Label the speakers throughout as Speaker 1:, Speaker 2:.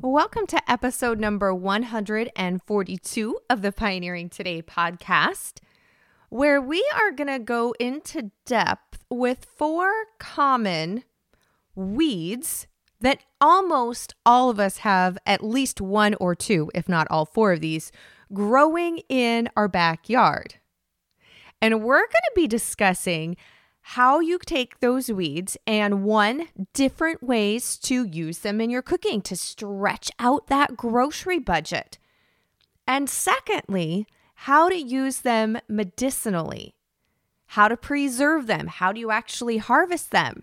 Speaker 1: Welcome to episode number 142 of the Pioneering Today podcast, where we are going to go into depth with four common weeds that almost all of us have at least one or two, if not all four of these, growing in our backyard. And we're going to be discussing how you take those weeds and one, different ways to use them in your cooking to stretch out that grocery budget. And secondly, how to use them medicinally, how to preserve them, how do you actually harvest them.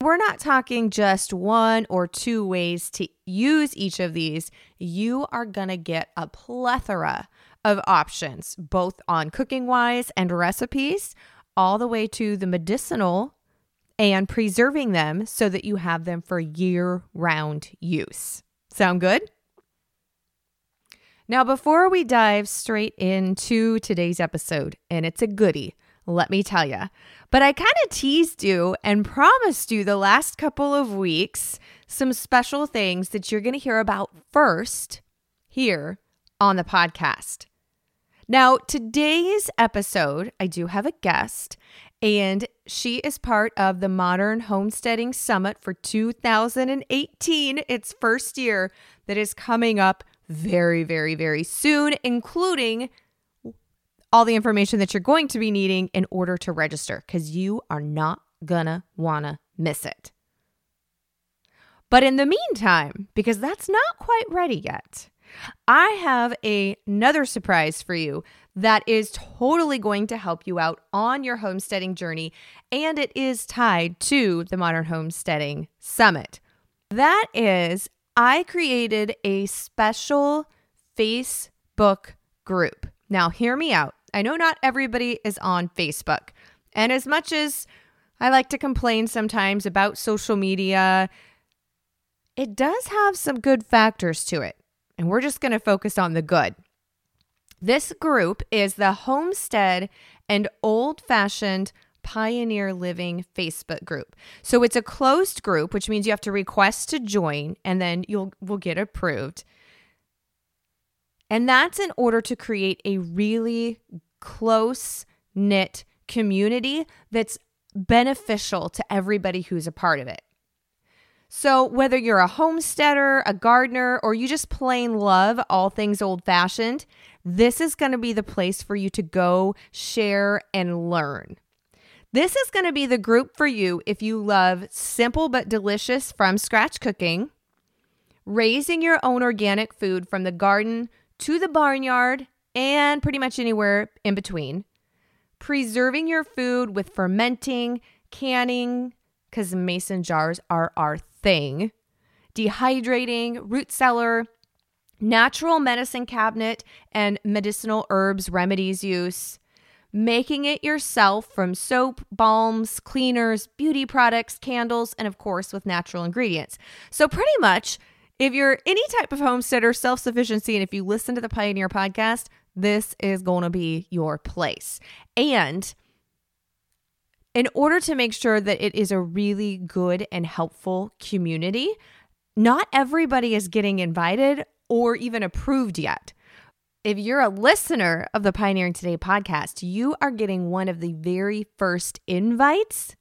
Speaker 1: We're not talking just one or two ways to use each of these. You are going to get a plethora of options, both on cooking wise and recipes all the way to the medicinal and preserving them so that you have them for year round use. Sound good? Now, before we dive straight into today's episode, and it's a goody, let me tell you, but I kind of teased you and promised you the last couple of weeks some special things that you're going to hear about first here on the podcast. Now, today's episode, I do have a guest, and she is part of the Modern Homesteading Summit for 2018, its first year that is coming up very, very, very soon, including all the information that you're going to be needing in order to register, because you are not gonna wanna miss it. But in the meantime, because that's not quite ready yet, I have a, another surprise for you that is totally going to help you out on your homesteading journey, and it is tied to the Modern Homesteading Summit. That is, I created a special Facebook group. Now, hear me out. I know not everybody is on Facebook. And as much as I like to complain sometimes about social media, it does have some good factors to it and we're just going to focus on the good. This group is the Homestead and Old Fashioned Pioneer Living Facebook group. So it's a closed group, which means you have to request to join and then you'll will get approved. And that's in order to create a really close knit community that's beneficial to everybody who's a part of it. So, whether you're a homesteader, a gardener, or you just plain love all things old fashioned, this is going to be the place for you to go, share, and learn. This is going to be the group for you if you love simple but delicious from scratch cooking, raising your own organic food from the garden to the barnyard and pretty much anywhere in between, preserving your food with fermenting, canning, because mason jars are our thing dehydrating, root cellar, natural medicine cabinet, and medicinal herbs remedies use. Making it yourself from soap, balms, cleaners, beauty products, candles, and of course with natural ingredients. So, pretty much, if you're any type of homesteader, self sufficiency, and if you listen to the Pioneer podcast, this is going to be your place. And in order to make sure that it is a really good and helpful community, not everybody is getting invited or even approved yet. If you're a listener of the Pioneering Today podcast, you are getting one of the very first invites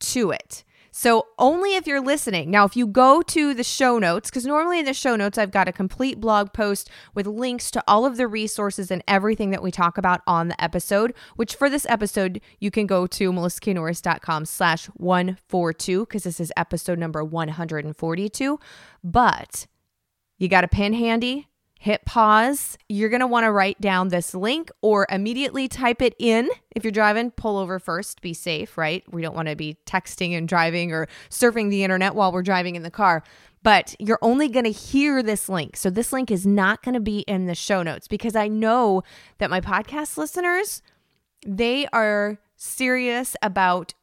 Speaker 1: to it. So only if you're listening. Now, if you go to the show notes, because normally in the show notes, I've got a complete blog post with links to all of the resources and everything that we talk about on the episode, which for this episode, you can go to melissaknorris.com slash 142, because this is episode number 142. But you got a pen handy? Hit pause. You're going to want to write down this link or immediately type it in. If you're driving, pull over first, be safe, right? We don't want to be texting and driving or surfing the internet while we're driving in the car. But you're only going to hear this link. So this link is not going to be in the show notes because I know that my podcast listeners, they are serious about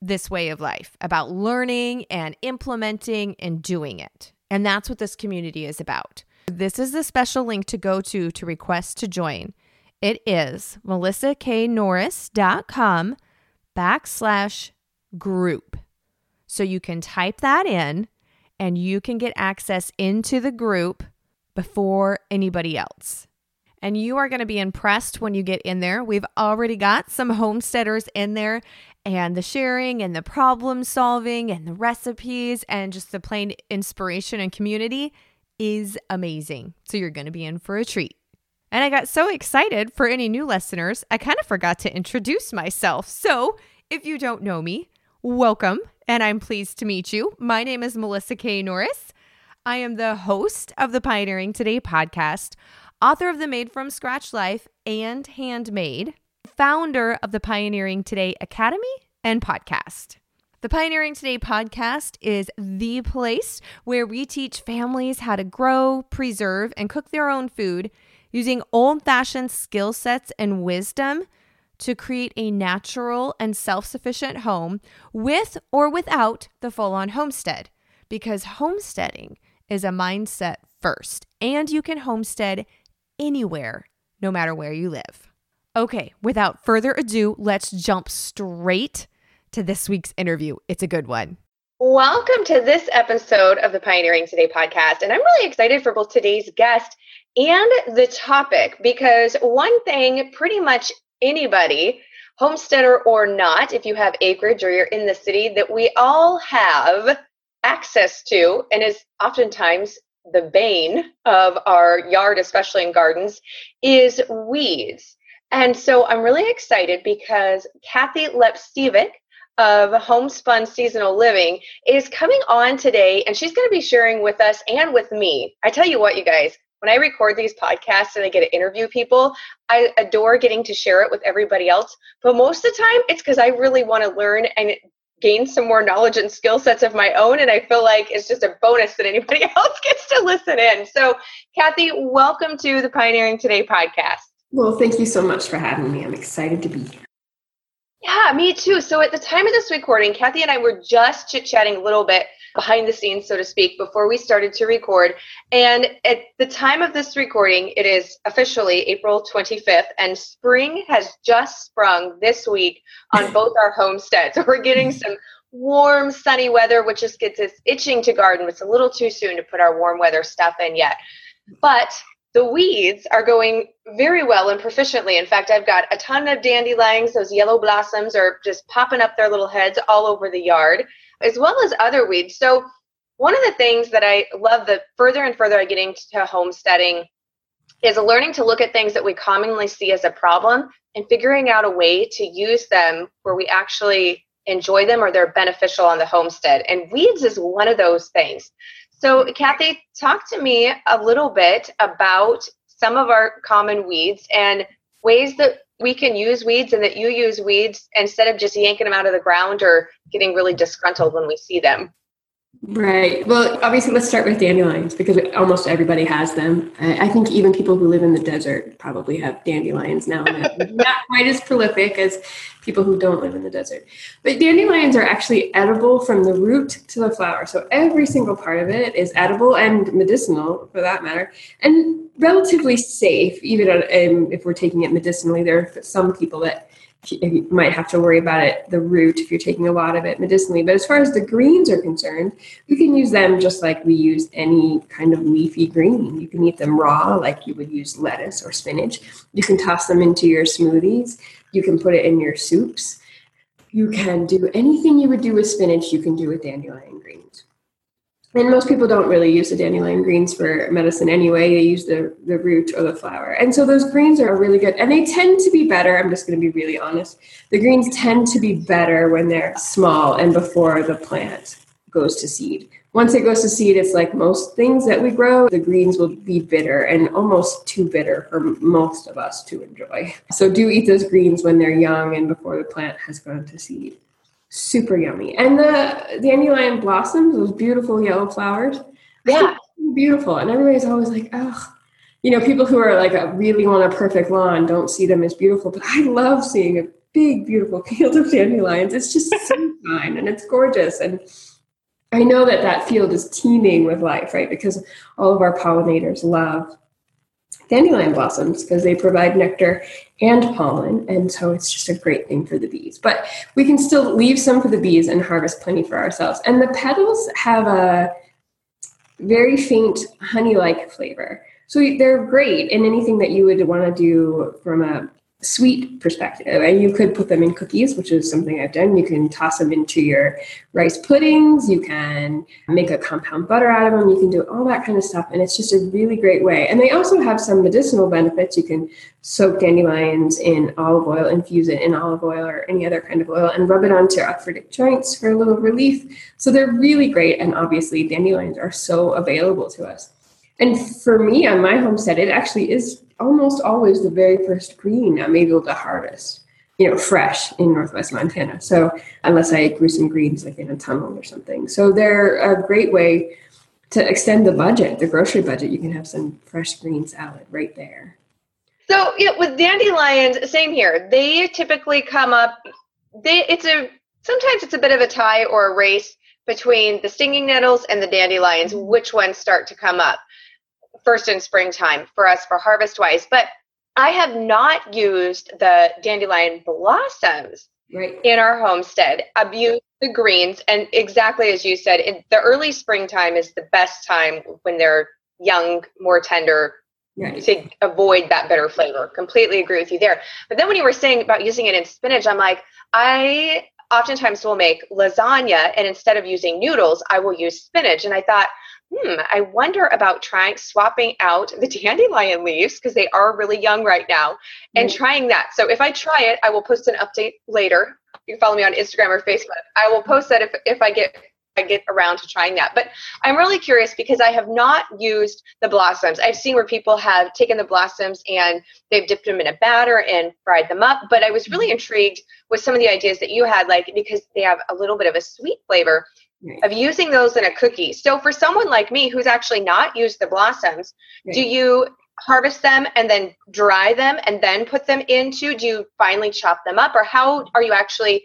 Speaker 1: this way of life, about learning and implementing and doing it. And that's what this community is about. This is the special link to go to to request to join. It is melissaknorris.com backslash group. So you can type that in and you can get access into the group before anybody else. And you are going to be impressed when you get in there. We've already got some homesteaders in there, and the sharing and the problem solving and the recipes and just the plain inspiration and community is amazing. So you're going to be in for a treat. And I got so excited for any new listeners, I kind of forgot to introduce myself. So if you don't know me, welcome, and I'm pleased to meet you. My name is Melissa K. Norris. I am the host of the Pioneering Today podcast, author of the Made from Scratch Life and Handmade, founder of the Pioneering Today Academy and podcast. The Pioneering Today podcast is the place where we teach families how to grow, preserve, and cook their own food using old fashioned skill sets and wisdom to create a natural and self sufficient home with or without the full on homestead. Because homesteading is a mindset first, and you can homestead anywhere, no matter where you live. Okay, without further ado, let's jump straight to this week's interview. It's a good one.
Speaker 2: Welcome to this episode of the Pioneering Today podcast. And I'm really excited for both today's guest and the topic because one thing pretty much anybody, homesteader or not, if you have acreage or you're in the city, that we all have access to and is oftentimes the bane of our yard, especially in gardens, is weeds. And so I'm really excited because Kathy Lapcevic of Homespun Seasonal Living is coming on today and she's going to be sharing with us and with me. I tell you what, you guys, when I record these podcasts and I get to interview people, I adore getting to share it with everybody else. But most of the time, it's because I really want to learn and gain some more knowledge and skill sets of my own. And I feel like it's just a bonus that anybody else gets to listen in. So, Kathy, welcome to the Pioneering Today podcast.
Speaker 3: Well, thank you so much for having me. I'm excited to be here.
Speaker 2: Yeah, me too. So at the time of this recording, Kathy and I were just chit chatting a little bit behind the scenes, so to speak, before we started to record. And at the time of this recording, it is officially April 25th, and spring has just sprung this week on both our homesteads. We're getting some warm, sunny weather, which just gets us itching to garden. It's a little too soon to put our warm weather stuff in yet. But the weeds are going very well and proficiently. In fact, I've got a ton of dandelions. Those yellow blossoms are just popping up their little heads all over the yard, as well as other weeds. So, one of the things that I love the further and further I get into homesteading is learning to look at things that we commonly see as a problem and figuring out a way to use them where we actually enjoy them or they're beneficial on the homestead. And weeds is one of those things. So, Kathy, talk to me a little bit about some of our common weeds and ways that we can use weeds and that you use weeds instead of just yanking them out of the ground or getting really disgruntled when we see them.
Speaker 3: Right. Well, obviously, let's start with dandelions because almost everybody has them. I think even people who live in the desert probably have dandelions now. not quite as prolific as people who don't live in the desert. But dandelions are actually edible from the root to the flower. So every single part of it is edible and medicinal for that matter, and relatively safe, even um, if we're taking it medicinally. There are some people that you might have to worry about it, the root, if you're taking a lot of it medicinally. But as far as the greens are concerned, we can use them just like we use any kind of leafy green. You can eat them raw, like you would use lettuce or spinach. You can toss them into your smoothies. You can put it in your soups. You can do anything you would do with spinach, you can do with dandelion greens and most people don't really use the dandelion greens for medicine anyway. They use the, the root or the flower. And so those greens are really good. And they tend to be better. I'm just going to be really honest. The greens tend to be better when they're small and before the plant goes to seed. Once it goes to seed, it's like most things that we grow, the greens will be bitter and almost too bitter for most of us to enjoy. So do eat those greens when they're young and before the plant has gone to seed super yummy. And the dandelion blossoms, those beautiful yellow flowers,
Speaker 2: yeah,
Speaker 3: beautiful. And everybody's always like, oh, you know, people who are like a, really want a perfect lawn don't see them as beautiful, but I love seeing a big, beautiful field of dandelions. It's just so fine and it's gorgeous. And I know that that field is teeming with life, right? Because all of our pollinators love dandelion blossoms because they provide nectar and pollen. And so it's just a great thing for the bees. But we can still leave some for the bees and harvest plenty for ourselves. And the petals have a very faint honey like flavor. So they're great in anything that you would want to do from a sweet perspective. And you could put them in cookies, which is something I've done. You can toss them into your rice puddings. You can make a compound butter out of them. You can do all that kind of stuff. And it's just a really great way. And they also have some medicinal benefits. You can soak dandelions in olive oil, infuse it in olive oil or any other kind of oil, and rub it onto arthritic joints for a little relief. So they're really great. And obviously, dandelions are so available to us. And for me on my homestead, it actually is almost always the very first green I'm able to harvest, you know, fresh in Northwest Montana. So unless I grew some greens like in a tunnel or something. So they're a great way to extend the budget, the grocery budget. You can have some fresh green salad right there.
Speaker 2: So yeah, with dandelions, same here. They typically come up. They it's a sometimes it's a bit of a tie or a race between the stinging nettles and the dandelions. Which ones start to come up? First in springtime for us for harvest wise. But I have not used the dandelion blossoms right. in our homestead. I've used the greens, and exactly as you said, in the early springtime is the best time when they're young, more tender. Right. To avoid that bitter flavor. Completely agree with you there. But then when you were saying about using it in spinach, I'm like, I oftentimes will make lasagna and instead of using noodles, I will use spinach. And I thought, hmm, I wonder about trying swapping out the dandelion leaves because they are really young right now and mm trying that. So if I try it, I will post an update later. You can follow me on Instagram or Facebook. I will post that if, if I get I get around to trying that. But I'm really curious because I have not used the blossoms. I've seen where people have taken the blossoms and they've dipped them in a batter and fried them up. But I was really mm-hmm. intrigued with some of the ideas that you had, like because they have a little bit of a sweet flavor right. of using those in a cookie. So for someone like me who's actually not used the blossoms, right. do you harvest them and then dry them and then put them into do you finally chop them up or how are you actually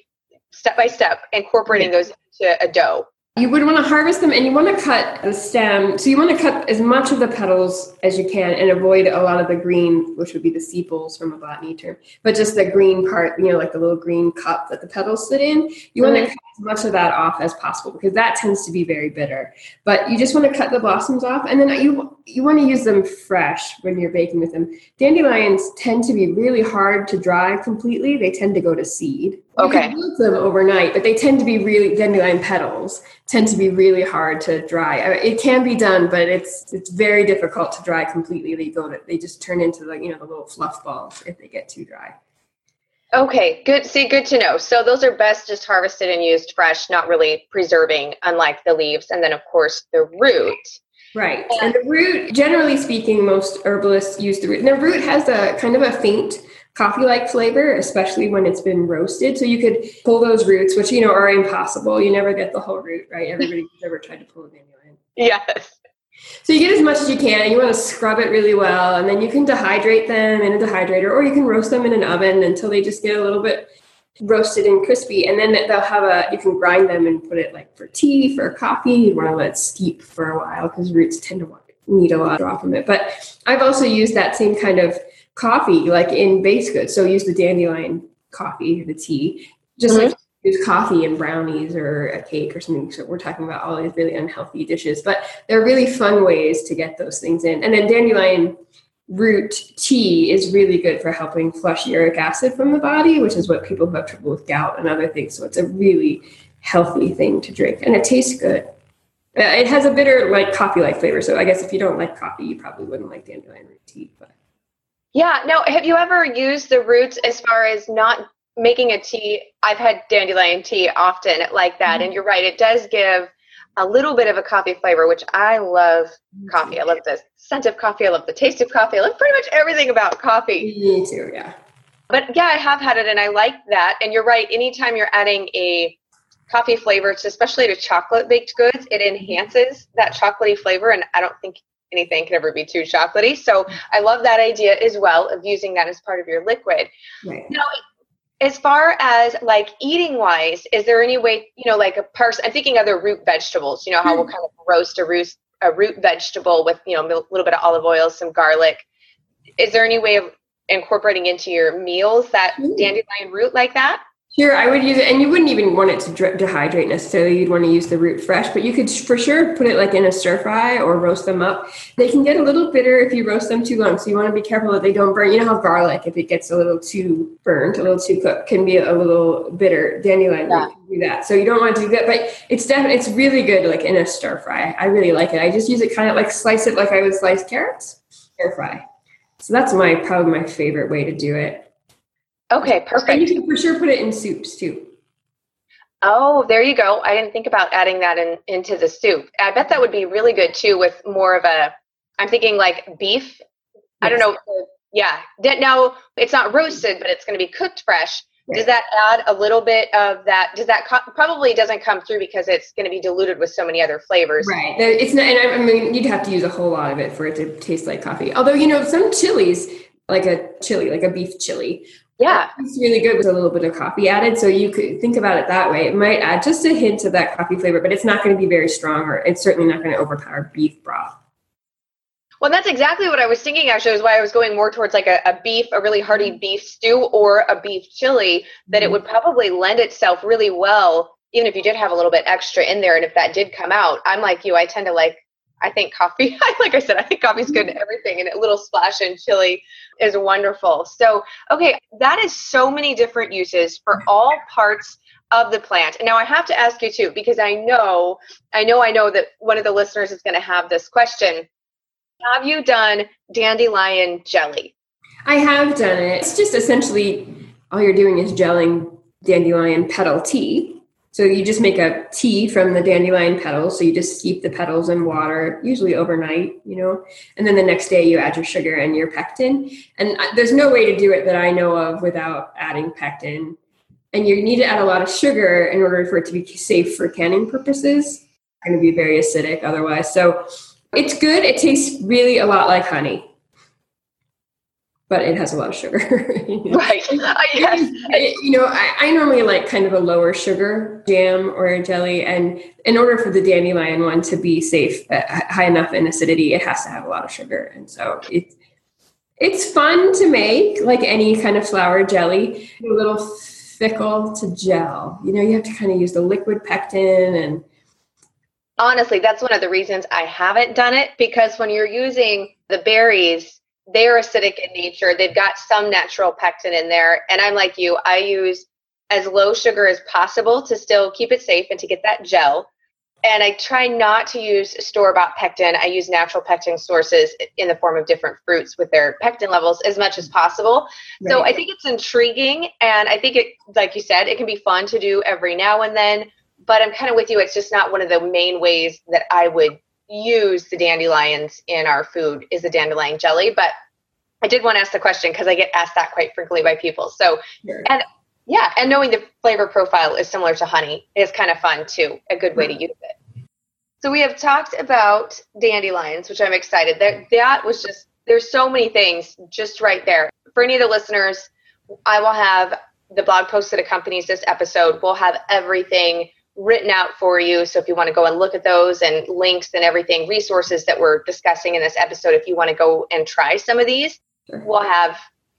Speaker 2: step by step incorporating yeah. those into a dough
Speaker 3: you would want to harvest them and you want to cut the stem. So you want to cut as much of the petals as you can and avoid a lot of the green, which would be the sepals from a botany term, but just the green part, you know, like the little green cup that the petals sit in. You mm-hmm. want to cut as much of that off as possible because that tends to be very bitter. But you just want to cut the blossoms off and then you you want to use them fresh when you're baking with them. Dandelions tend to be really hard to dry completely. They tend to go to seed.
Speaker 2: Okay.
Speaker 3: You them overnight, but they tend to be really dandelion petals tend to be really hard to dry. It can be done, but it's it's very difficult to dry completely. They go to they just turn into like you know the little fluff balls if they get too dry.
Speaker 2: Okay, good. See, good to know. So those are best just harvested and used fresh, not really preserving, unlike the leaves. And then, of course, the root.
Speaker 3: Right. And the root, generally speaking, most herbalists use the root. And the root has a kind of a faint coffee like flavor, especially when it's been roasted. So you could pull those roots, which, you know, are impossible. You never get the whole root, right? Everybody who's ever tried to pull a dandelion.
Speaker 2: Yes.
Speaker 3: So you get as much as you can. You want to scrub it really well, and then you can dehydrate them in a dehydrator, or you can roast them in an oven until they just get a little bit roasted and crispy. And then they'll have a. You can grind them and put it like for tea, for coffee. You want to let it steep for a while because roots tend to need a lot of draw from it. But I've also used that same kind of coffee, like in base goods. So use the dandelion coffee, the tea, just mm-hmm. like use coffee and brownies or a cake or something. So we're talking about all these really unhealthy dishes, but they're really fun ways to get those things in. And then dandelion root tea is really good for helping flush uric acid from the body, which is what people who have trouble with gout and other things. So it's a really healthy thing to drink, and it tastes good. Uh, it has a bitter, like coffee-like flavor. So I guess if you don't like coffee, you probably wouldn't like dandelion root tea. But
Speaker 2: yeah. Now, have you ever used the roots as far as not making a tea? I've had dandelion tea often like that. Mm-hmm. And you're right, it does give a little bit of a coffee flavor, which I love coffee. I love the scent of coffee. I love the taste of coffee. I love pretty much everything about coffee.
Speaker 3: Me too, yeah.
Speaker 2: But yeah, I have had it and I like that. And you're right, anytime you're adding a coffee flavor, to, especially to chocolate baked goods, it enhances that chocolatey flavor. And I don't think anything can ever be too chocolatey. So I love that idea as well of using that as part of your liquid. Right. Now, as far as like eating wise, is there any way, you know, like a person, I'm thinking other root vegetables, you know, how mm. we'll kind of roast a root, a root vegetable with, you know, a little bit of olive oil, some garlic. Is there any way of incorporating into your meals that mm. dandelion root like that?
Speaker 3: Sure, I would use it, and you wouldn't even want it to dehydrate necessarily. You'd want to use the root fresh, but you could for sure put it like in a stir fry or roast them up. They can get a little bitter if you roast them too long, so you want to be careful that they don't burn. You know how garlic, if it gets a little too burnt, a little too cooked, can be a little bitter. Dandelion yeah. do that, so you don't want to do that. But it's definitely it's really good, like in a stir fry. I really like it. I just use it kind of like slice it like I would slice carrots, stir fry. So that's my probably my favorite way to do it.
Speaker 2: Okay, perfect.
Speaker 3: And you can for sure put it in soups too.
Speaker 2: Oh, there you go. I didn't think about adding that in into the soup. I bet that would be really good too with more of a I'm thinking like beef. Yes. I don't know. Yeah. Now it's not roasted, but it's going to be cooked fresh. Does that add a little bit of that? Does that co- probably doesn't come through because it's going to be diluted with so many other flavors?
Speaker 3: Right. It's not, and I mean, you'd have to use a whole lot of it for it to taste like coffee. Although, you know, some chilies, like a chili, like a beef chili,
Speaker 2: yeah.
Speaker 3: It's really good with a little bit of coffee added. So you could think about it that way. It might add just a hint of that coffee flavor, but it's not going to be very strong or it's certainly not going to overpower beef broth.
Speaker 2: Well, that's exactly what I was thinking actually, is why I was going more towards like a, a beef, a really hearty mm-hmm. beef stew or a beef chili, that mm-hmm. it would probably lend itself really well, even if you did have a little bit extra in there. And if that did come out, I'm like you, I tend to like I think coffee, like I said, I think coffee's good in mm-hmm. everything, and a little splash in chili is wonderful. So, okay, that is so many different uses for all parts of the plant. And now I have to ask you too, because I know, I know, I know that one of the listeners is going to have this question. Have you done dandelion jelly?
Speaker 3: I have done it. It's just essentially all you're doing is gelling dandelion petal tea so you just make a tea from the dandelion petals. So you just steep the petals in water, usually overnight, you know, and then the next day you add your sugar and your pectin. And there's no way to do it that I know of without adding pectin. And you need to add a lot of sugar in order for it to be safe for canning purposes. It's going to be very acidic otherwise. So it's good. It tastes really a lot like honey but it has a lot of sugar.
Speaker 2: right. Uh, yes.
Speaker 3: You know, I, I, normally like kind of a lower sugar jam or a jelly. And in order for the dandelion one to be safe, uh, high enough in acidity, it has to have a lot of sugar. And so it's, it's fun to make like any kind of flower jelly, a little fickle to gel. You know, you have to kind of use the liquid pectin and
Speaker 2: honestly, that's one of the reasons I haven't done it because when you're using the berries, they're acidic in nature. They've got some natural pectin in there. And I'm like you, I use as low sugar as possible to still keep it safe and to get that gel. And I try not to use store bought pectin. I use natural pectin sources in the form of different fruits with their pectin levels as much as possible. Right. So I think it's intriguing. And I think it, like you said, it can be fun to do every now and then. But I'm kind of with you. It's just not one of the main ways that I would use the dandelions in our food is the dandelion jelly. But I did want to ask the question because I get asked that quite frequently by people. So, sure. and yeah, and knowing the flavor profile is similar to honey is kind of fun too, a good way to use it. So we have talked about dandelions, which I'm excited. That that was just there's so many things just right there. For any of the listeners, I will have the blog post that accompanies this episode. We'll have everything written out for you. So if you want to go and look at those and links and everything, resources that we're discussing in this episode, if you want to go and try some of these, sure. we'll have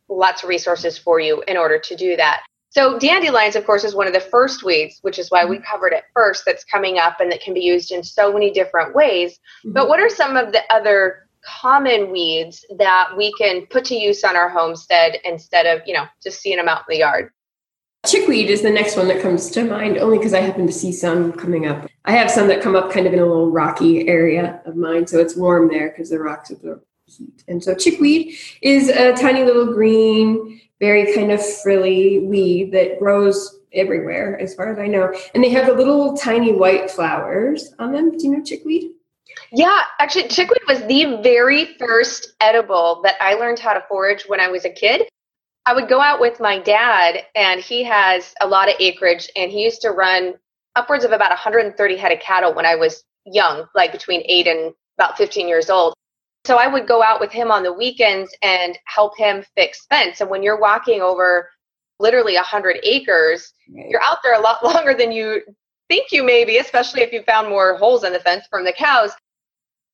Speaker 2: lots of resources for you in order to do that. So dandelions, of course, is one of the first weeds, which is why we mm-hmm. covered it first, that's coming up and that can be used in so many different ways. Mm-hmm. But what are some of the other common weeds that we can put to use on our homestead instead of, you know, just seeing them out in the yard?
Speaker 3: Chickweed is the next one that comes to mind, only because I happen to see some coming up. I have some that come up kind of in a little rocky area of mine, so it's warm there because the rocks absorb heat. And so chickweed is a tiny little green, very kind of frilly weed that grows everywhere, as far as I know. And they have the little tiny white flowers on them. Do you know chickweed?
Speaker 2: Yeah, actually, chickweed was the very first edible that I learned how to forage when I was a kid. I would go out with my dad, and he has a lot of acreage, and he used to run upwards of about 130 head of cattle when I was young, like between eight and about 15 years old. So I would go out with him on the weekends and help him fix fence. And when you're walking over literally 100 acres, you're out there a lot longer than you think you may be, especially if you found more holes in the fence from the cows.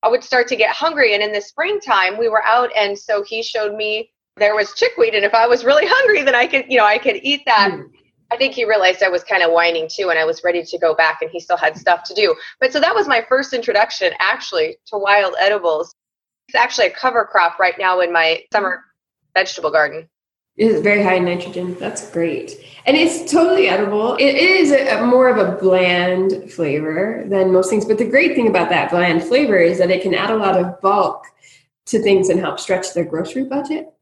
Speaker 2: I would start to get hungry. And in the springtime, we were out, and so he showed me there was chickweed and if i was really hungry then i could you know i could eat that mm. I think he realized I was kind of whining too, and I was ready to go back, and he still had stuff to do. But so that was my first introduction actually to wild edibles. It's actually a cover crop right now in my summer vegetable garden.
Speaker 3: It is very high in nitrogen. That's great. And it's totally edible. It is a, a more of a bland flavor than most things. But the great thing about that bland flavor is that it can add a lot of bulk to things and help stretch their grocery budget.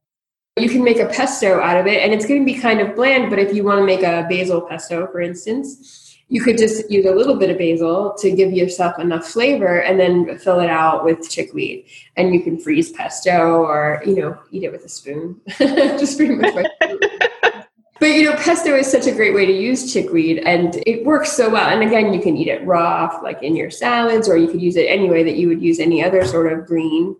Speaker 3: You can make a pesto out of it, and it's going to be kind of bland. But if you want to make a basil pesto, for instance, you could just use a little bit of basil to give yourself enough flavor and then fill it out with chickweed. And you can freeze pesto or you know eat it with a spoon. Just pretty much but you know pesto is such a great way to use chickweed and it works so well. And again you can eat it raw like in your salads or you could use it any way that you would use any other sort of green.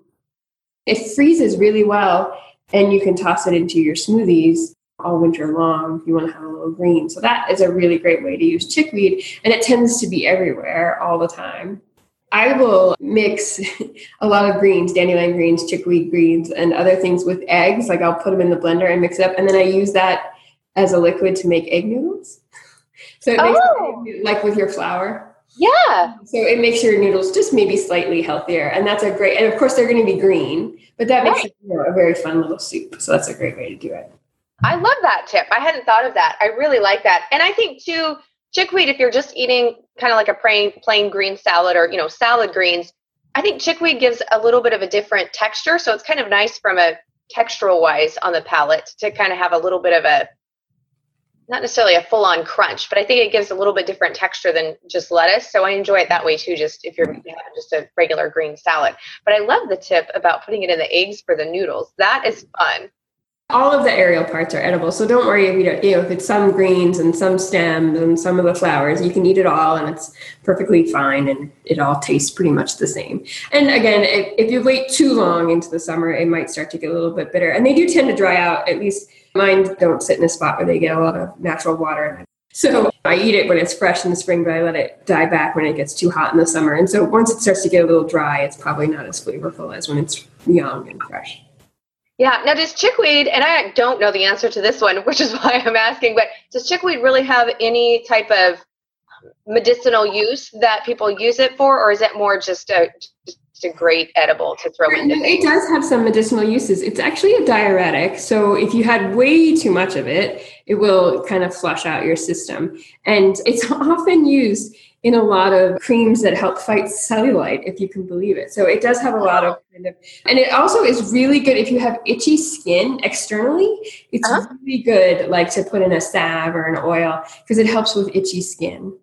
Speaker 3: It freezes really well and you can toss it into your smoothies all winter long if you want to have a little green. So that is a really great way to use chickweed, and it tends to be everywhere all the time. I will mix a lot of greens, dandelion greens, chickweed greens, and other things with eggs. Like I'll put them in the blender and mix it up, and then I use that as a liquid to make egg noodles. So it makes oh. like with your flour.
Speaker 2: Yeah.
Speaker 3: So it makes your noodles just maybe slightly healthier, and that's a great. And of course, they're going to be green, but that makes right. it you know, a very fun little soup. So that's a great way to do it.
Speaker 2: I love that tip. I hadn't thought of that. I really like that. And I think too, chickweed, if you're just eating kind of like a plain, plain green salad or, you know, salad greens, I think chickweed gives a little bit of a different texture. So it's kind of nice from a textural wise on the palate to kind of have a little bit of a, not necessarily a full on crunch, but I think it gives a little bit different texture than just lettuce. So I enjoy it that way too, just if you're just a regular green salad. But I love the tip about putting it in the eggs for the noodles. That is fun
Speaker 3: all of the aerial parts are edible. So don't worry if you don't, you know, if it's some greens and some stems and some of the flowers, you can eat it all and it's perfectly fine and it all tastes pretty much the same. And again, if, if you wait too long into the summer, it might start to get a little bit bitter. And they do tend to dry out. At least mine don't sit in a spot where they get a lot of natural water. So I eat it when it's fresh in the spring, but I let it die back when it gets too hot in the summer. And so once it starts to get a little dry, it's probably not as flavorful as when it's young and fresh.
Speaker 2: Yeah. Now, does chickweed, and I don't know the answer to this one, which is why I'm asking, but does chickweed really have any type of medicinal use that people use it for, or is it more just a a great edible to throw in?
Speaker 3: It does have some medicinal uses. It's actually a diuretic, so if you had way too much of it, it will kind of flush out your system, and it's often used in a lot of creams that help fight cellulite, if you can believe it. So it does have a lot of kind of, and it also is really good if you have itchy skin externally. It's uh-huh. really good, like to put in a salve or an oil because it helps with itchy skin.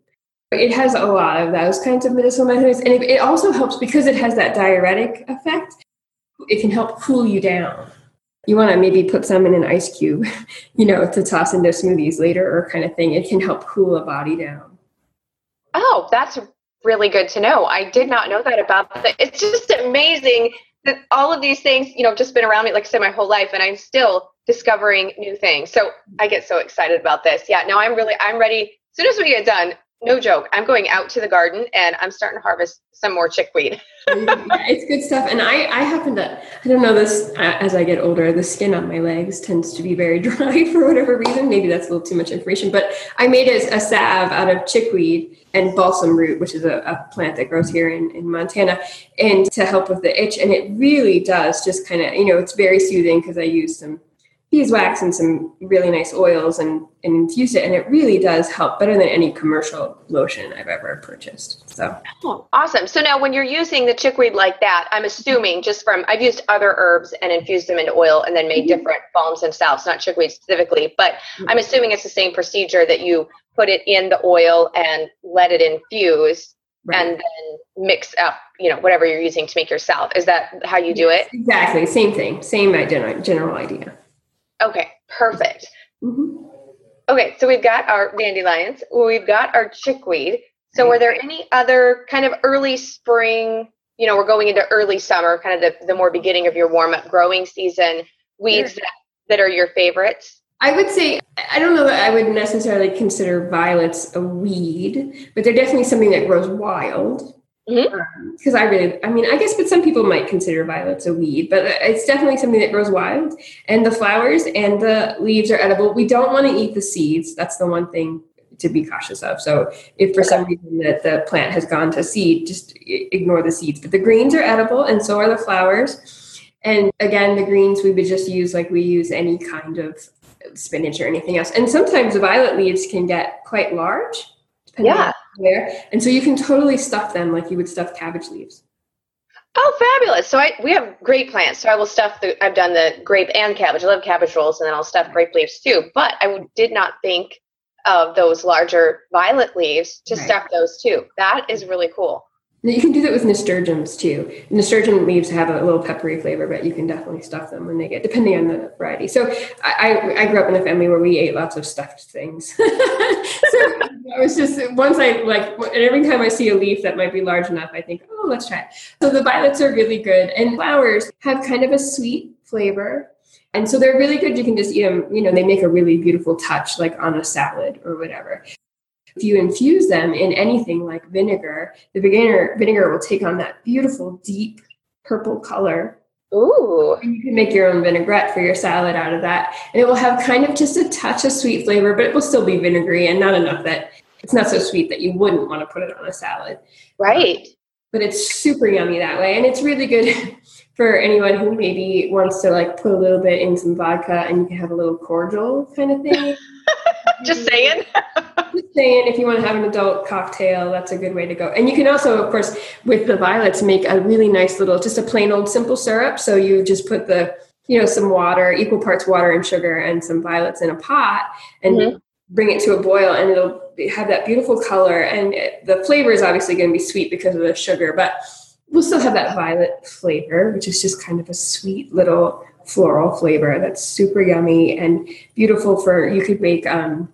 Speaker 3: It has a lot of those kinds of medicinal benefits, and it, it also helps because it has that diuretic effect. It can help cool you down you want to maybe put some in an ice cube, you know, to toss into smoothies later or kind of thing. It can help cool a body down.
Speaker 2: Oh, that's really good to know. I did not know that about that. It's just amazing that all of these things, you know, just been around me, like I said, my whole life, and I'm still discovering new things. So I get so excited about this. Yeah, now I'm really, I'm ready. As soon as we get done, no joke, I'm going out to the garden and I'm starting to harvest some more chickweed.
Speaker 3: yeah, it's good stuff. And I, I happen to, I don't know this, as I get older, the skin on my legs tends to be very dry for whatever reason. Maybe that's a little too much information, but I made a, a salve out of chickweed and balsam root, which is a, a, plant that grows here in, in Montana, and to help with the itch. And it really does just kind of, you know, it's very soothing because I use some beeswax and some really nice oils and, and infused it and it really does help better than any commercial lotion i've ever purchased so.
Speaker 2: Oh, awesome. So now when you're using the chickweed like that i'm assuming just from i've used other herbs and infused them into oil and then made mm-hmm. different balms and salves not chickweed specifically but mm-hmm. i'm assuming it's the same procedure that you put it in the oil and let it infuse Right. and then mix up you know whatever you're using to make yourself. Is that how you do it?
Speaker 3: exactly. Same thing. Same general idea
Speaker 2: Okay, perfect. Mm-hmm. Okay, so we've got our dandelions, we've got our chickweed. So, were there any other kind of early spring? You know, we're going into early summer, kind of the, the more beginning of your warm up growing season weeds sure. that, that are your favorites?
Speaker 3: I would say I don't know that I would necessarily consider violets a weed, but they're definitely something that grows wild. Because mm-hmm. um, I really, I mean, I guess, but some people might consider violets a weed, but it's definitely something that grows wild. And the flowers and the leaves are edible. We don't want to eat the seeds. That's the one thing to be cautious of. So if for some reason that the plant has gone to seed, just ignore the seeds. But the greens are edible, and so are the flowers. And again, the greens we would just use like we use any kind of spinach or anything else. And sometimes the violet leaves can get quite large.
Speaker 2: Yeah.
Speaker 3: And so you can totally stuff them like you would stuff cabbage leaves.
Speaker 2: Oh, fabulous! So I we have grape plants. So I will stuff the. I've done the grape and cabbage. I love cabbage rolls, and then I'll stuff grape leaves too. But I did not think of those larger violet leaves to right. stuff those too. That is really cool.
Speaker 3: You can do that with nasturtiums too. Nasturtium leaves have a little peppery flavor, but you can definitely stuff them when they get, depending on the variety. So I, I grew up in a family where we ate lots of stuffed things. so it was just once I like, every time I see a leaf that might be large enough, I think, oh, let's try it. So the violets are really good, and flowers have kind of a sweet flavor. And so they're really good. You can just eat them, you know, they make a really beautiful touch, like on a salad or whatever. If you infuse them in anything like vinegar, the vinegar, vinegar will take on that beautiful, deep purple color.
Speaker 2: Ooh.
Speaker 3: And you can make your own vinaigrette for your salad out of that. And it will have kind of just a touch of sweet flavor, but it will still be vinegary and not enough that it's not so sweet that you wouldn't want to put it on a salad.
Speaker 2: Right.
Speaker 3: But it's super yummy that way. And it's really good for anyone who maybe wants to like put a little bit in some vodka and you can have a little cordial kind of thing.
Speaker 2: Just saying.
Speaker 3: Just saying, if you want to have an adult cocktail, that's a good way to go. And you can also, of course, with the violets, make a really nice little, just a plain old simple syrup. So you just put the, you know, some water, equal parts water and sugar, and some violets in a pot, and mm-hmm. Bring it to a boil, and it'll have that beautiful color. And it, the flavor is obviously going to be sweet because of the sugar, but we'll still have that violet flavor, which is just kind of a sweet little floral flavor that's super yummy and beautiful for you could make um,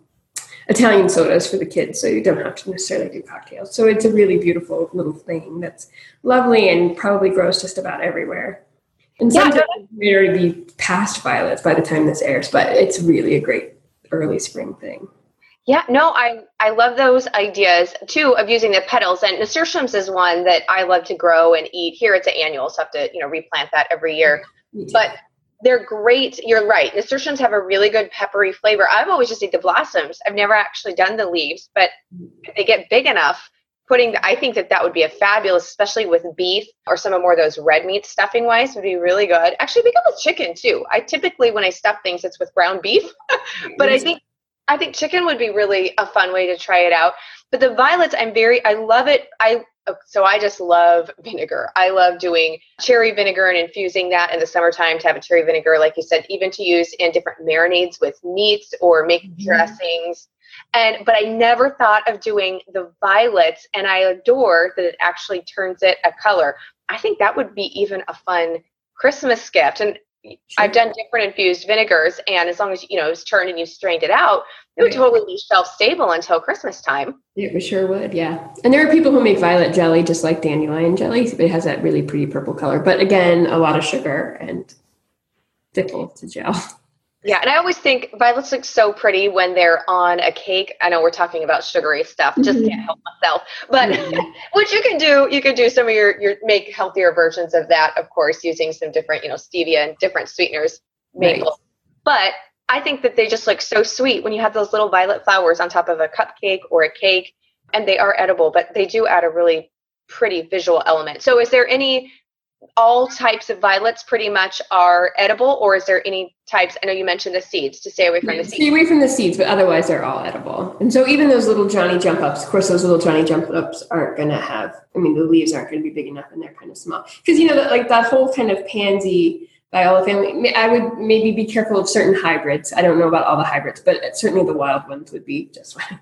Speaker 3: Italian sodas for the kids, so you don't have to necessarily do cocktails. So it's a really beautiful little thing that's lovely and probably grows just about everywhere. And yeah, sometimes it may already be past violets by the time this airs, but it's really a great early spring thing.
Speaker 2: Yeah, no, I I love those ideas too of using the petals. And nasturtiums is one that I love to grow and eat. Here it's an annual, so I have to you know replant that every year. But they're great. You're right. Nasturtiums have a really good peppery flavor. I've always just eat the blossoms. I've never actually done the leaves, but if they get big enough, putting I think that that would be a fabulous, especially with beef or some of more of those red meat stuffing wise would be really good. Actually, they go with chicken too. I typically when I stuff things, it's with ground beef, but I think I think chicken would be really a fun way to try it out. But the violets, I'm very, I love it. I oh, so I just love vinegar. I love doing cherry vinegar and infusing that in the summertime to have a cherry vinegar, like you said, even to use in different marinades with meats or make mm-hmm. dressings. And but I never thought of doing the violets, and I adore that it actually turns it a color. I think that would be even a fun Christmas gift. And Sure. I've done different infused vinegars, and as long as you know it's turned and you strained it out, it would totally be shelf stable until Christmas time.
Speaker 3: It sure would. Yeah, and there are people who make violet jelly just like dandelion jelly. It has that really pretty purple color, but again, a lot of sugar and difficult to gel.
Speaker 2: Yeah, and I always think violets look so pretty when they're on a cake. I know we're talking about sugary stuff, just mm-hmm. can't help myself. But mm-hmm. what you can do, you can do some of your your make healthier versions of that, of course, using some different, you know, stevia and different sweeteners, maple. Right. But I think that they just look so sweet when you have those little violet flowers on top of a cupcake or a cake, and they are edible, but they do add a really pretty visual element. So is there any all types of violets pretty much are edible, or is there any types? I know you mentioned the seeds to stay away from the seeds.
Speaker 3: Stay away from the seeds, but otherwise they're all edible. And so even those little Johnny jump ups, of course, those little Johnny jump ups aren't going to have. I mean, the leaves aren't going to be big enough, and they're kind of small. Because you know, like that whole kind of pansy viola family. I would maybe be careful of certain hybrids. I don't know about all the hybrids, but certainly the wild ones would be just fine.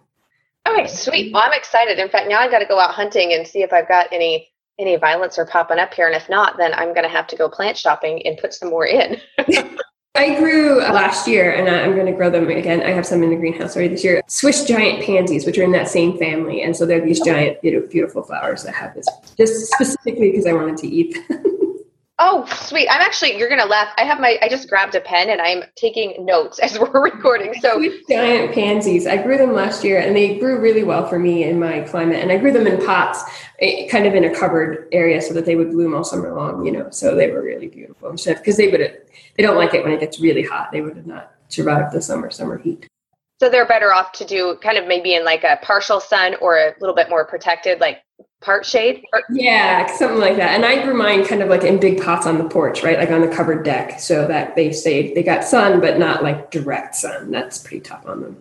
Speaker 2: Okay, sweet. Well, I'm excited. In fact, now I've got to go out hunting and see if I've got any any violets are popping up here. And if not, then I'm going to have to go plant shopping and put some more in.
Speaker 3: I grew last year and I'm going to grow them again. I have some in the greenhouse already this year. Swiss giant pansies, which are in that same family. And so they're these giant, beautiful flowers that have this just specifically because I wanted to eat them.
Speaker 2: Oh, sweet. I'm actually, you're going to laugh. I have my, I just grabbed a pen and I'm taking notes as we're recording. So,
Speaker 3: giant pansies. I grew them last year and they grew really well for me in my climate. And I grew them in pots, kind of in a covered area so that they would bloom all summer long, you know. So they were really beautiful because they would, they don't like it when it gets really hot. They would have not survived the summer, summer heat.
Speaker 2: So they're better off to do kind of maybe in like a partial sun or a little bit more protected, like part shade?
Speaker 3: Yeah, something like that. And I grew mine kind of like in big pots on the porch, right? Like on the covered deck, so that they stayed, they got sun, but not like direct sun. That's pretty tough on them.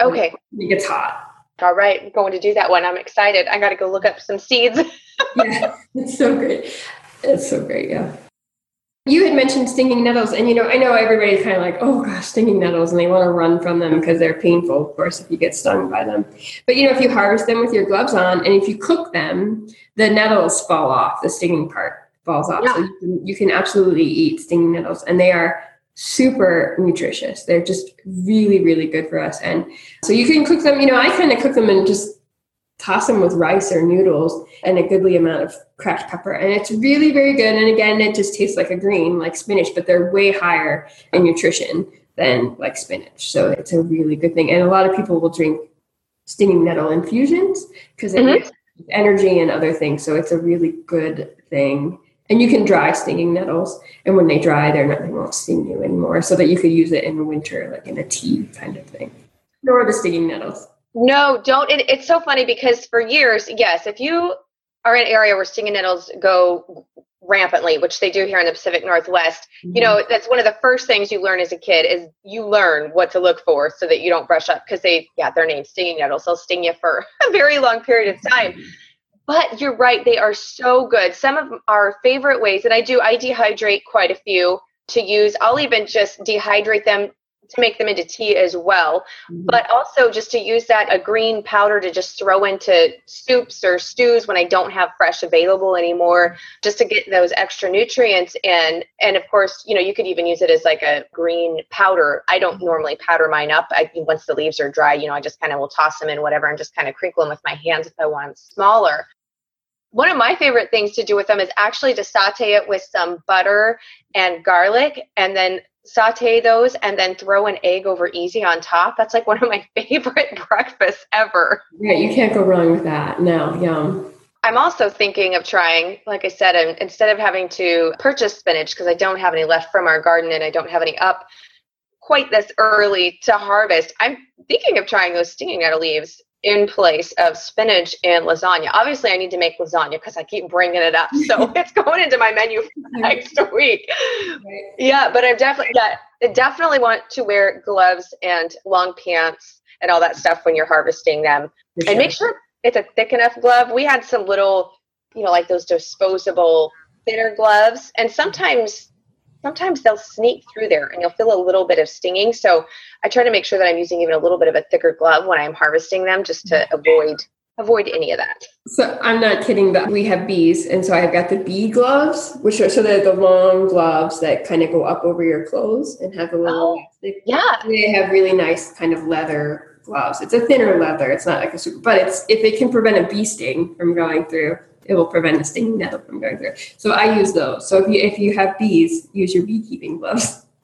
Speaker 2: Okay.
Speaker 3: It gets hot.
Speaker 2: All right, I'm going to do that one. I'm excited. I got to go look up some seeds.
Speaker 3: yeah, it's so great. It's so great. Yeah. You had mentioned stinging nettles, and you know, I know everybody's kind of like, oh gosh, stinging nettles, and they want to run from them because they're painful, of course, if you get stung by them. But you know, if you harvest them with your gloves on, and if you cook them, the nettles fall off, the stinging part falls off. Yeah. So you can, you can absolutely eat stinging nettles, and they are super nutritious. They're just really, really good for us. And so you can cook them, you know, I kind of cook them and just toss them with rice or noodles and a goodly amount of cracked pepper. And it's really very good. And again, it just tastes like a green, like spinach, but they're way higher in nutrition than like spinach. So it's a really good thing. And a lot of people will drink stinging nettle infusions because it mm-hmm. energy and other things. So it's a really good thing. And you can dry stinging nettles. And when they dry, they're not, they won't sting you anymore. So that you could use it in winter, like in a tea kind of thing. Nor the stinging nettles.
Speaker 2: No, don't. It, it's so funny because for years, yes, if you are in an area where stinging nettles go rampantly, which they do here in the Pacific Northwest, mm-hmm. you know, that's one of the first things you learn as a kid is you learn what to look for so that you don't brush up because they, yeah, their name stinging nettles. They'll sting you for a very long period of time. But you're right, they are so good. Some of our favorite ways, and I do, I dehydrate quite a few to use. I'll even just dehydrate them to make them into tea as well, mm-hmm. but also just to use that a green powder to just throw into soups or stews when I don't have fresh available anymore, just to get those extra nutrients in. And of course, you know, you could even use it as like a green powder. I don't normally powder mine up. I, once the leaves are dry, you know, I just kind of will toss them in whatever and just kind of crinkle them with my hands if I want them smaller one of my favorite things to do with them is actually to saute it with some butter and garlic and then saute those and then throw an egg over easy on top. That's like one of my favorite breakfasts ever.
Speaker 3: Yeah, you can't go wrong with that. No, yum.
Speaker 2: I'm also thinking of trying, like I said, instead of having to purchase spinach because I don't have any left from our garden and I don't have any up quite this early to harvest, I'm thinking of trying those stinging nettle leaves in place of spinach and lasagna. Obviously, I need to make lasagna because I keep bringing it up. So it's going into my menu next week. Right. Yeah, but I definitely, yeah, I definitely want to wear gloves and long pants and all that stuff when you're harvesting them. Sure. And make sure it's a thick enough glove. We had some little, you know, like those disposable thinner gloves, and sometimes sometimes they'll sneak through there and you'll feel a little bit of stinging. So I try to make sure that I'm using even a little bit of a thicker glove when I'm harvesting them just to mm-hmm. avoid avoid any of that.
Speaker 3: So I'm not kidding, that we have bees, and so I've got the bee gloves, which are so they're the long gloves that kind of go up over your clothes and have a little oh.
Speaker 2: Yeah,
Speaker 3: they have really nice kind of leather gloves. It's a thinner leather. It's not like a super, but it's if it can prevent a bee sting from going through it will prevent the stinging nettle from going through. So I use those. So if you if you have bees, use your beekeeping gloves.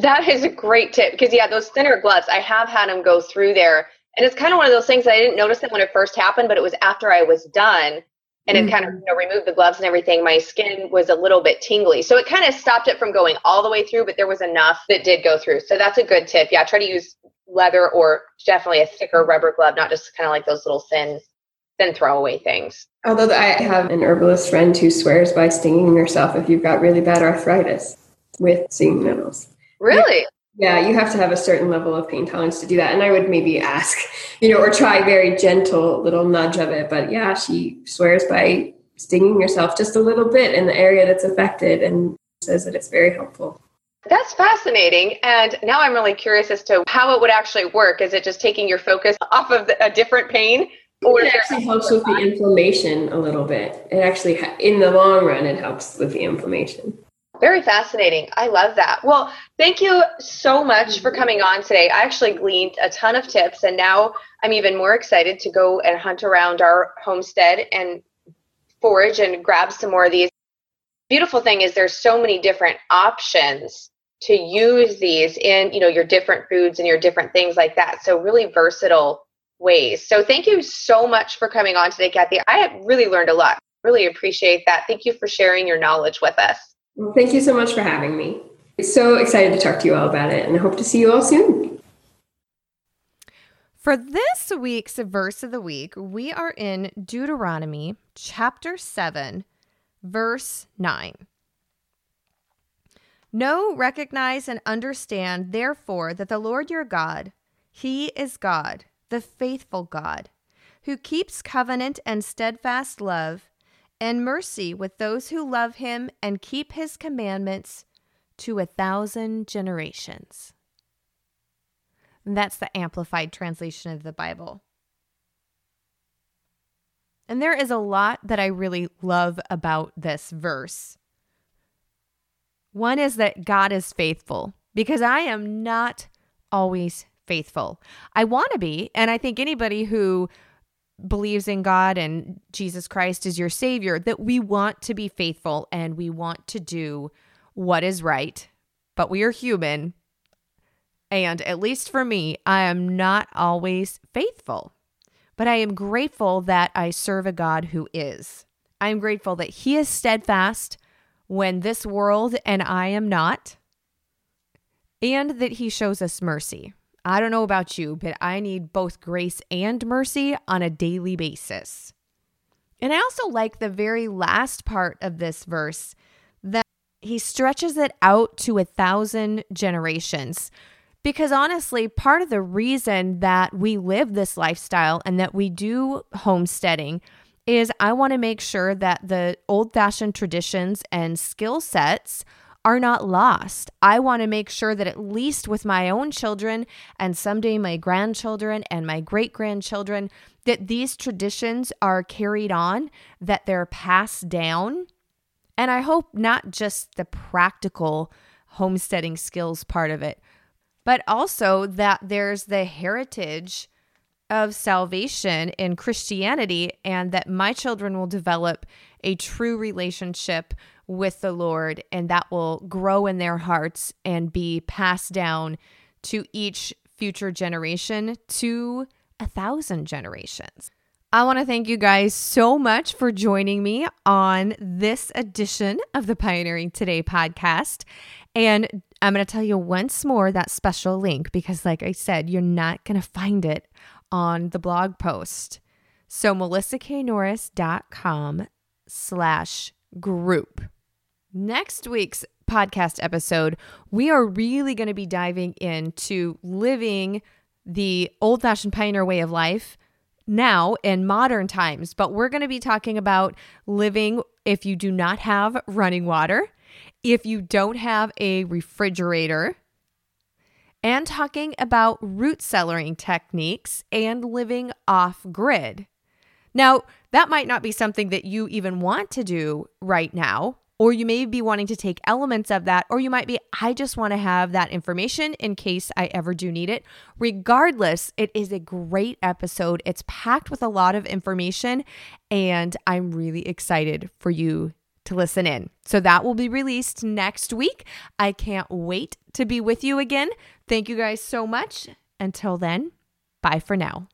Speaker 2: That is a great tip because yeah, those thinner gloves, I have had them go through there, and it's kind of one of those things that I didn't notice it when it first happened, but it was after I was done and mm-hmm. it kind of you know, removed the gloves and everything. My skin was a little bit tingly, so it kind of stopped it from going all the way through, but there was enough that did go through. So that's a good tip. Yeah, try to use leather or definitely a thicker rubber glove, not just kind of like those little thin than throw away things.
Speaker 3: Although I have an herbalist friend who swears by stinging yourself if you've got really bad arthritis with stinging nettles.
Speaker 2: Really?
Speaker 3: Yeah, you have to have a certain level of pain tolerance to do that. And I would maybe ask, you know, or try very gentle little nudge of it. But yeah, she swears by stinging yourself just a little bit in the area that's affected and says that it's very helpful.
Speaker 2: That's fascinating. And now I'm really curious as to how it would actually work. Is it just taking your focus off of a different pain
Speaker 3: or it actually helps with the inflammation a little bit. It actually, in the long run, it helps with the inflammation.
Speaker 2: Very fascinating. I love that. Well, thank you so much for mm-hmm. coming on today. I actually gleaned a ton of tips, and now I'm even more excited to go and hunt around our homestead and forage and grab some more of these. beautiful thing is there's so many different options to use these in you know your different foods and your different things like that so really versatile ways. So thank you so much for coming on today kathy. I have really learned a lot. Really appreciate that. Thank you for sharing your knowledge with us.
Speaker 3: Well, thank you so much for having me. So excited to talk to you all about it and I hope to see you all soon.
Speaker 1: For this week's verse of the week we are in deuteronomy chapter 7 verse 9 Know, recognize, and understand, therefore, that the Lord your God, He is God, the faithful God, who keeps covenant and steadfast love and mercy with those who love Him and keep His commandments to a thousand generations. that's the amplified translation of the Bible. And there is a lot that I really love about this verse. One is that God is faithful because I am not always faithful. I want to be. And I think anybody who believes in God and Jesus Christ is your Savior, that we want to be faithful and we want to do what is right. But we are human. And at least for me, I am not always faithful. But I am grateful that I serve a God who is. I am grateful that He is steadfast when this world and I am not, and that He shows us mercy. I don't know about you, but I need both grace and mercy on a daily basis. And I also like the very last part of this verse that he stretches it out to a thousand generations. Because honestly, part of the reason that we live this lifestyle and that we do homesteading is I want to make sure that the old fashioned traditions and skill sets are not lost. I want to make sure that at least with my own children and someday my grandchildren and my great grandchildren, that these traditions are carried on, that they're passed down. And I hope not just the practical homesteading skills part of it, but also that there's the heritage of salvation in Christianity and that my children will develop a true relationship with the Lord and that will grow in their hearts and be passed down to each future generation to a thousand generations. I want to thank you guys so much for joining me on this edition of the Pioneering Today podcast. And I'm going to tell you once more that special link because, like I said, you're not going to find it on the blog post. So melissaknorris.com slash group. Next week's podcast episode, we are really going to be diving into living the old fashioned pioneer way of life now in modern times. But we're going to be talking about living if you do not have running water, if you don't have a refrigerator, and talking about root cellaring techniques and living off grid. Now, that might not be something that you even want to do right now, or you may be wanting to take elements of that, or you might be, I just want to have that information in case I ever do need it. Regardless, it is a great episode. It's packed with a lot of information, and I'm really excited for you to listen in. So that will be released next week. I can't wait to be with you again. Thank you guys so much. Until then, bye for now.